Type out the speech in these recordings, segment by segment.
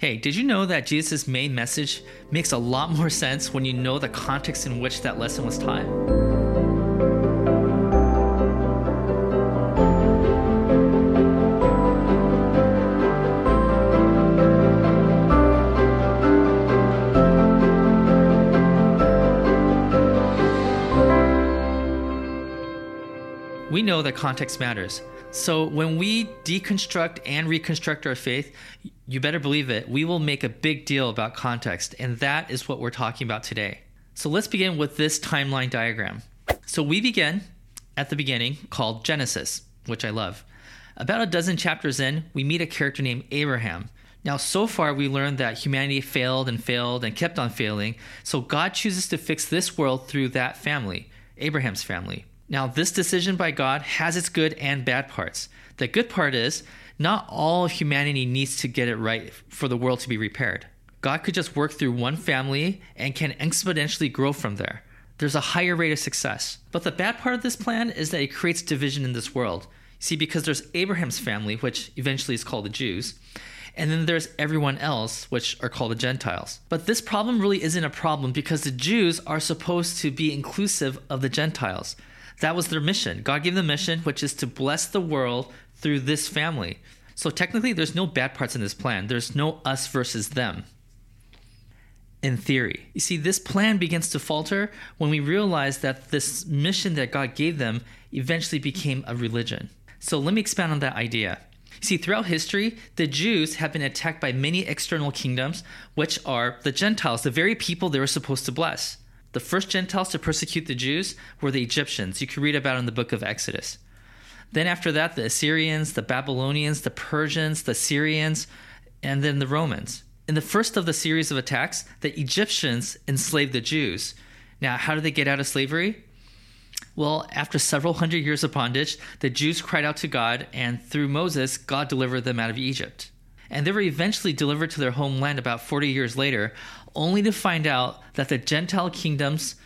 Hey, did you know that Jesus' main message makes a lot more sense when you know the context in which that lesson was taught? We know that context matters. So when we deconstruct and reconstruct our faith, you better believe it, we will make a big deal about context, and that is what we're talking about today. So let's begin with this timeline diagram. So we begin at the beginning called Genesis, which I love. About a dozen chapters in, we meet a character named Abraham. Now, so far, we learned that humanity failed and failed and kept on failing, so God chooses to fix this world through that family, Abraham's family. Now, this decision by God has its good and bad parts. The good part is not all humanity needs to get it right for the world to be repaired. God could just work through one family and can exponentially grow from there. There's a higher rate of success. But the bad part of this plan is that it creates division in this world. See, because there's Abraham's family, which eventually is called the Jews, and then there's everyone else, which are called the Gentiles. But this problem really isn't a problem because the Jews are supposed to be inclusive of the Gentiles. That was their mission. God gave them a mission, which is to bless the world through this family. So technically, there's no bad parts in this plan. There's no us versus them. In theory, you see, this plan begins to falter when we realize that this mission that God gave them eventually became a religion. So let me expand on that idea. You see, throughout history, the Jews have been attacked by many external kingdoms, which are the Gentiles, the very people they were supposed to bless. The first Gentiles to persecute the Jews were the Egyptians. You can read about in the book of Exodus. Then after that, the Assyrians, the Babylonians, the Persians, the Syrians, and then the Romans. In the first of the series of attacks, the Egyptians enslaved the Jews. Now, how did they get out of slavery? Well, after several hundred years of bondage, the Jews cried out to God, and through Moses, God delivered them out of Egypt. And they were eventually delivered to their homeland about 40 years later, only to find out that the Gentile kingdoms,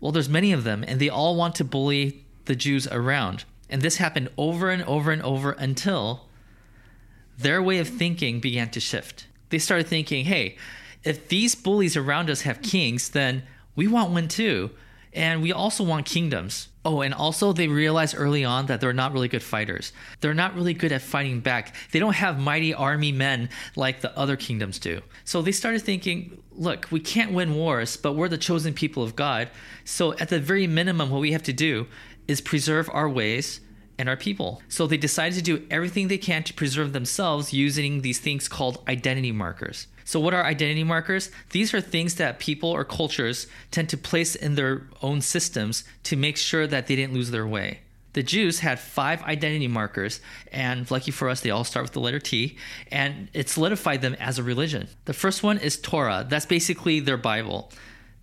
well, there's many of them, and they all want to bully the Jews around. And this happened over and over and over until their way of thinking began to shift. They started thinking, hey, if these bullies around us have kings, then we want one too. And we also want kingdoms. Oh, and also they realized early on that they're not really good fighters. They're not really good at fighting back. They don't have mighty army men like the other kingdoms do. So they started thinking, look, we can't win wars, but we're the chosen people of God. So at the very minimum, what we have to do is preserve our ways and our people. So they decided to do everything they can to preserve themselves using these things called identity markers. So, what are identity markers? These are things that people or cultures tend to place in their own systems to make sure that they didn't lose their way. The Jews had five identity markers, and lucky for us, they all start with the letter T, and it solidified them as a religion. The first one is Torah, that's basically their Bible.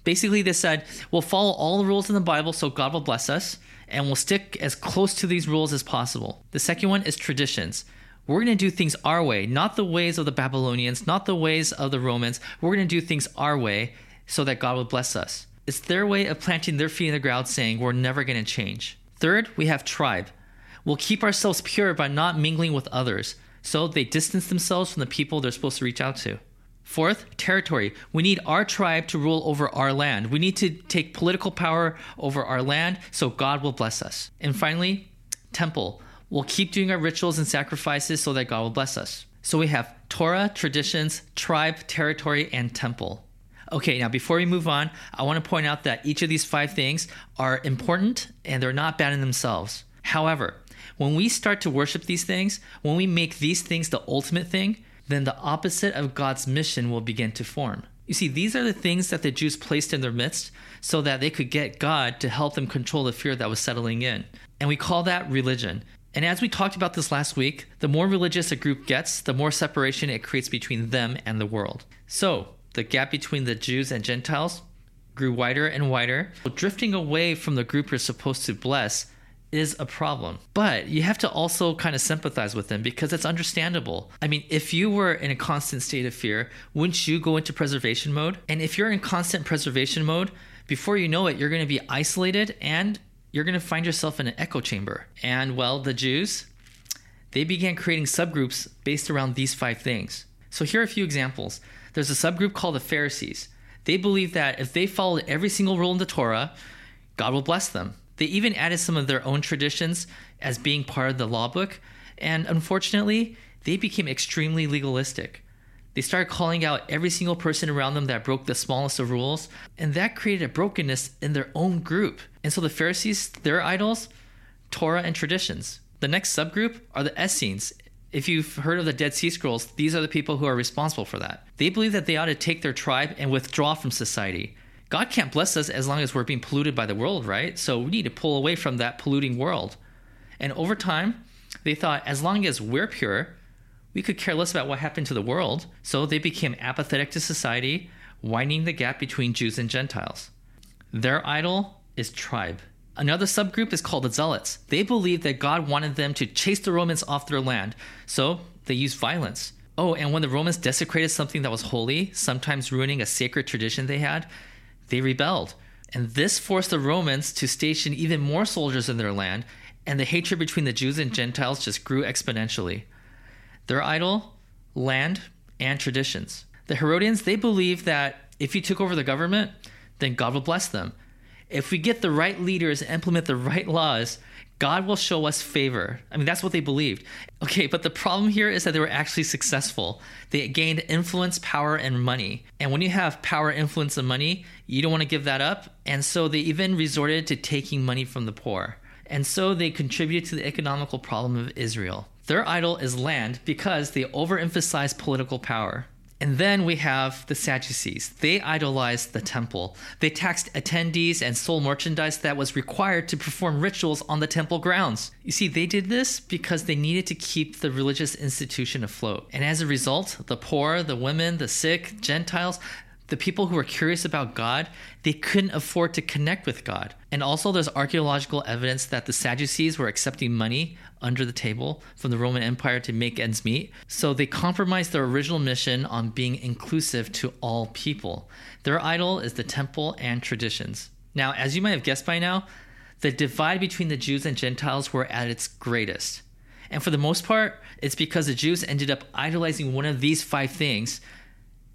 Basically, they said, we'll follow all the rules in the Bible so God will bless us, and we'll stick as close to these rules as possible. The second one is traditions. We're going to do things our way, not the ways of the Babylonians, not the ways of the Romans. We're going to do things our way so that God will bless us. It's their way of planting their feet in the ground, saying, We're never going to change. Third, we have tribe. We'll keep ourselves pure by not mingling with others. So they distance themselves from the people they're supposed to reach out to. Fourth, territory. We need our tribe to rule over our land. We need to take political power over our land so God will bless us. And finally, temple. We'll keep doing our rituals and sacrifices so that God will bless us. So we have Torah, traditions, tribe, territory, and temple. Okay, now before we move on, I want to point out that each of these five things are important and they're not bad in themselves. However, when we start to worship these things, when we make these things the ultimate thing, then the opposite of God's mission will begin to form. You see, these are the things that the Jews placed in their midst so that they could get God to help them control the fear that was settling in. And we call that religion. And as we talked about this last week, the more religious a group gets, the more separation it creates between them and the world. So, the gap between the Jews and Gentiles grew wider and wider. Drifting away from the group you're supposed to bless is a problem. But you have to also kind of sympathize with them because it's understandable. I mean, if you were in a constant state of fear, wouldn't you go into preservation mode? And if you're in constant preservation mode, before you know it, you're going to be isolated and you're going to find yourself in an echo chamber. And well, the Jews, they began creating subgroups based around these five things. So here are a few examples. There's a subgroup called the Pharisees. They believe that if they followed every single rule in the Torah, God will bless them. They even added some of their own traditions as being part of the law book, and unfortunately, they became extremely legalistic. They started calling out every single person around them that broke the smallest of rules, and that created a brokenness in their own group. And so the Pharisees, their idols, Torah and traditions. The next subgroup are the Essenes. If you've heard of the Dead Sea Scrolls, these are the people who are responsible for that. They believe that they ought to take their tribe and withdraw from society. God can't bless us as long as we're being polluted by the world, right? So we need to pull away from that polluting world. And over time, they thought as long as we're pure, we could care less about what happened to the world. So they became apathetic to society, widening the gap between Jews and Gentiles. Their idol is tribe. Another subgroup is called the Zealots. They believed that God wanted them to chase the Romans off their land, so they used violence. Oh, and when the Romans desecrated something that was holy, sometimes ruining a sacred tradition they had, they rebelled. And this forced the Romans to station even more soldiers in their land, and the hatred between the Jews and Gentiles just grew exponentially. Their idol, land, and traditions. The Herodians, they believed that if you took over the government, then God will bless them. If we get the right leaders and implement the right laws, God will show us favor. I mean, that's what they believed. Okay, but the problem here is that they were actually successful. They gained influence, power, and money. And when you have power, influence, and money, you don't want to give that up. And so they even resorted to taking money from the poor. And so they contributed to the economical problem of Israel. Their idol is land because they overemphasize political power. And then we have the Sadducees. They idolized the temple. They taxed attendees and sold merchandise that was required to perform rituals on the temple grounds. You see, they did this because they needed to keep the religious institution afloat. And as a result, the poor, the women, the sick, Gentiles, the people who were curious about God, they couldn't afford to connect with God. And also, there's archaeological evidence that the Sadducees were accepting money under the table from the Roman Empire to make ends meet. So they compromised their original mission on being inclusive to all people. Their idol is the temple and traditions. Now, as you might have guessed by now, the divide between the Jews and Gentiles were at its greatest. And for the most part, it's because the Jews ended up idolizing one of these five things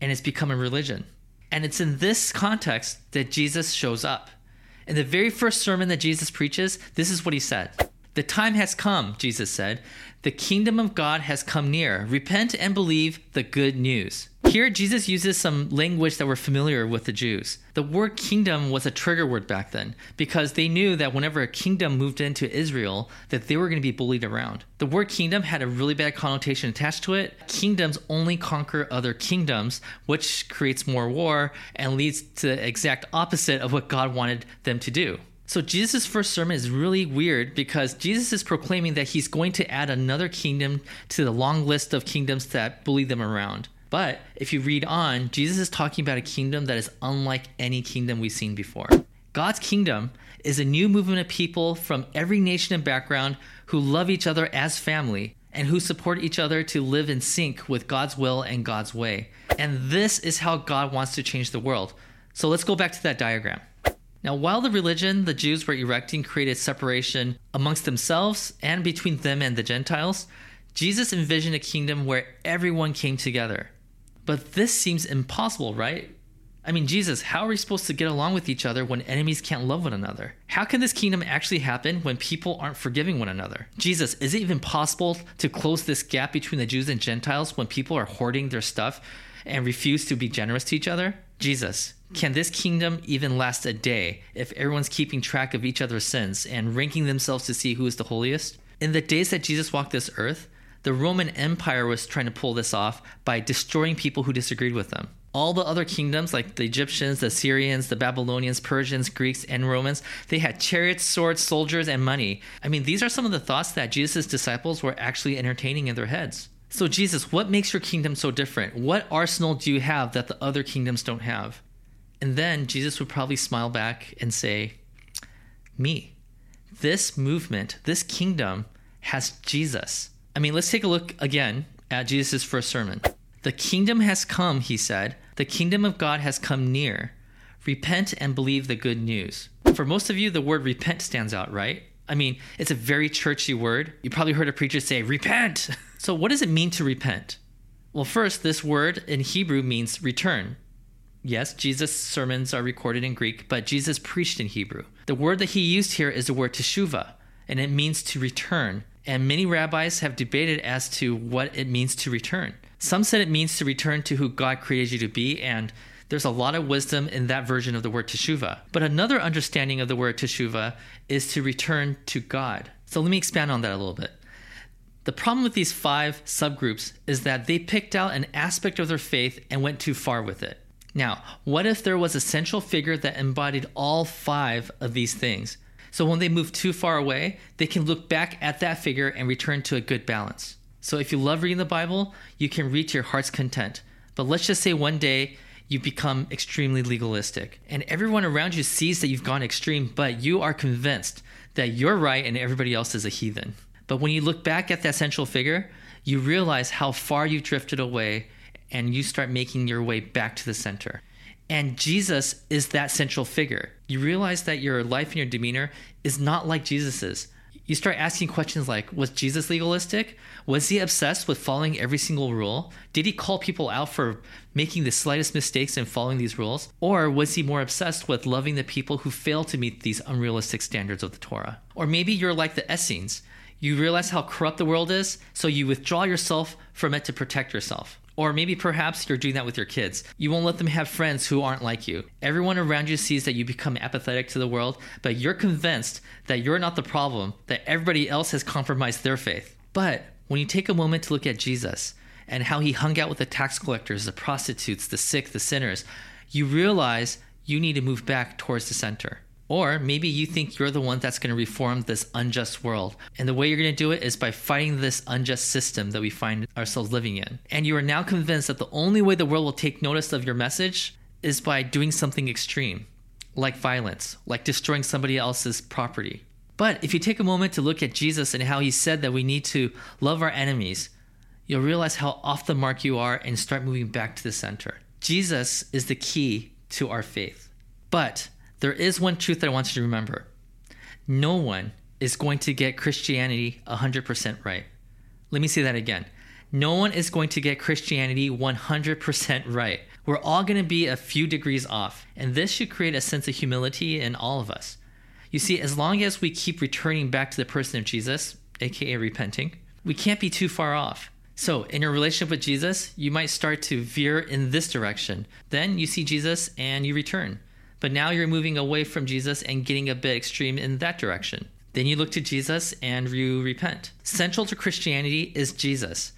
and it's become a religion. And it's in this context that Jesus shows up. In the very first sermon that Jesus preaches, this is what he said The time has come, Jesus said. The kingdom of God has come near. Repent and believe the good news. Here, Jesus uses some language that were familiar with the Jews. The word kingdom was a trigger word back then because they knew that whenever a kingdom moved into Israel, that they were going to be bullied around. The word kingdom had a really bad connotation attached to it. Kingdoms only conquer other kingdoms, which creates more war and leads to the exact opposite of what God wanted them to do. So Jesus' first sermon is really weird because Jesus is proclaiming that he's going to add another kingdom to the long list of kingdoms that bully them around. But if you read on, Jesus is talking about a kingdom that is unlike any kingdom we've seen before. God's kingdom is a new movement of people from every nation and background who love each other as family and who support each other to live in sync with God's will and God's way. And this is how God wants to change the world. So let's go back to that diagram. Now, while the religion the Jews were erecting created separation amongst themselves and between them and the Gentiles, Jesus envisioned a kingdom where everyone came together. But this seems impossible, right? I mean, Jesus, how are we supposed to get along with each other when enemies can't love one another? How can this kingdom actually happen when people aren't forgiving one another? Jesus, is it even possible to close this gap between the Jews and Gentiles when people are hoarding their stuff and refuse to be generous to each other? Jesus, can this kingdom even last a day if everyone's keeping track of each other's sins and ranking themselves to see who is the holiest? In the days that Jesus walked this earth, the Roman Empire was trying to pull this off by destroying people who disagreed with them. All the other kingdoms, like the Egyptians, the Syrians, the Babylonians, Persians, Greeks, and Romans, they had chariots, swords, soldiers, and money. I mean, these are some of the thoughts that Jesus' disciples were actually entertaining in their heads. So, Jesus, what makes your kingdom so different? What arsenal do you have that the other kingdoms don't have? And then Jesus would probably smile back and say, Me. This movement, this kingdom has Jesus. I mean, let's take a look again at Jesus' first sermon. The kingdom has come, he said. The kingdom of God has come near. Repent and believe the good news. For most of you, the word repent stands out, right? I mean, it's a very churchy word. You probably heard a preacher say, repent. So, what does it mean to repent? Well, first, this word in Hebrew means return. Yes, Jesus' sermons are recorded in Greek, but Jesus preached in Hebrew. The word that he used here is the word teshuva, and it means to return. And many rabbis have debated as to what it means to return. Some said it means to return to who God created you to be, and there's a lot of wisdom in that version of the word teshuva. But another understanding of the word teshuva is to return to God. So let me expand on that a little bit. The problem with these five subgroups is that they picked out an aspect of their faith and went too far with it. Now, what if there was a central figure that embodied all five of these things? So when they move too far away, they can look back at that figure and return to a good balance. So if you love reading the Bible, you can read to your heart's content. But let's just say one day you become extremely legalistic and everyone around you sees that you've gone extreme, but you are convinced that you're right and everybody else is a heathen. But when you look back at that central figure, you realize how far you drifted away and you start making your way back to the center. And Jesus is that central figure. You realize that your life and your demeanor is not like Jesus's. You start asking questions like Was Jesus legalistic? Was he obsessed with following every single rule? Did he call people out for making the slightest mistakes in following these rules? Or was he more obsessed with loving the people who fail to meet these unrealistic standards of the Torah? Or maybe you're like the Essenes. You realize how corrupt the world is, so you withdraw yourself from it to protect yourself. Or maybe perhaps you're doing that with your kids. You won't let them have friends who aren't like you. Everyone around you sees that you become apathetic to the world, but you're convinced that you're not the problem, that everybody else has compromised their faith. But when you take a moment to look at Jesus and how he hung out with the tax collectors, the prostitutes, the sick, the sinners, you realize you need to move back towards the center. Or maybe you think you're the one that's going to reform this unjust world. And the way you're going to do it is by fighting this unjust system that we find ourselves living in. And you are now convinced that the only way the world will take notice of your message is by doing something extreme, like violence, like destroying somebody else's property. But if you take a moment to look at Jesus and how he said that we need to love our enemies, you'll realize how off the mark you are and start moving back to the center. Jesus is the key to our faith. But there is one truth that I want you to remember no one is going to get Christianity 100% right. Let me say that again. No one is going to get Christianity 100% right. We're all going to be a few degrees off, and this should create a sense of humility in all of us. You see, as long as we keep returning back to the person of Jesus, aka repenting, we can't be too far off. So, in your relationship with Jesus, you might start to veer in this direction. Then you see Jesus and you return. But now you're moving away from Jesus and getting a bit extreme in that direction. Then you look to Jesus and you repent. Central to Christianity is Jesus,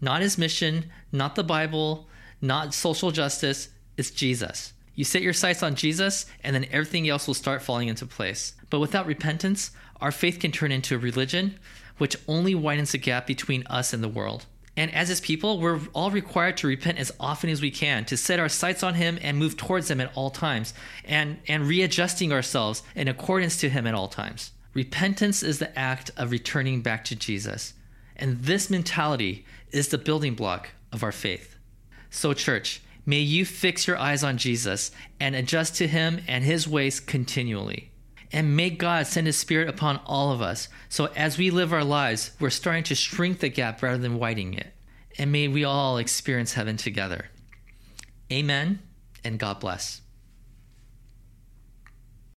not his mission, not the Bible, not social justice, it's Jesus. You set your sights on Jesus, and then everything else will start falling into place. But without repentance, our faith can turn into a religion, which only widens the gap between us and the world. And as his people, we're all required to repent as often as we can, to set our sights on him and move towards him at all times, and, and readjusting ourselves in accordance to him at all times. Repentance is the act of returning back to Jesus. And this mentality is the building block of our faith. So, church, may you fix your eyes on Jesus and adjust to him and his ways continually. And may God send His Spirit upon all of us. So as we live our lives, we're starting to shrink the gap rather than widening it. And may we all experience heaven together. Amen and God bless.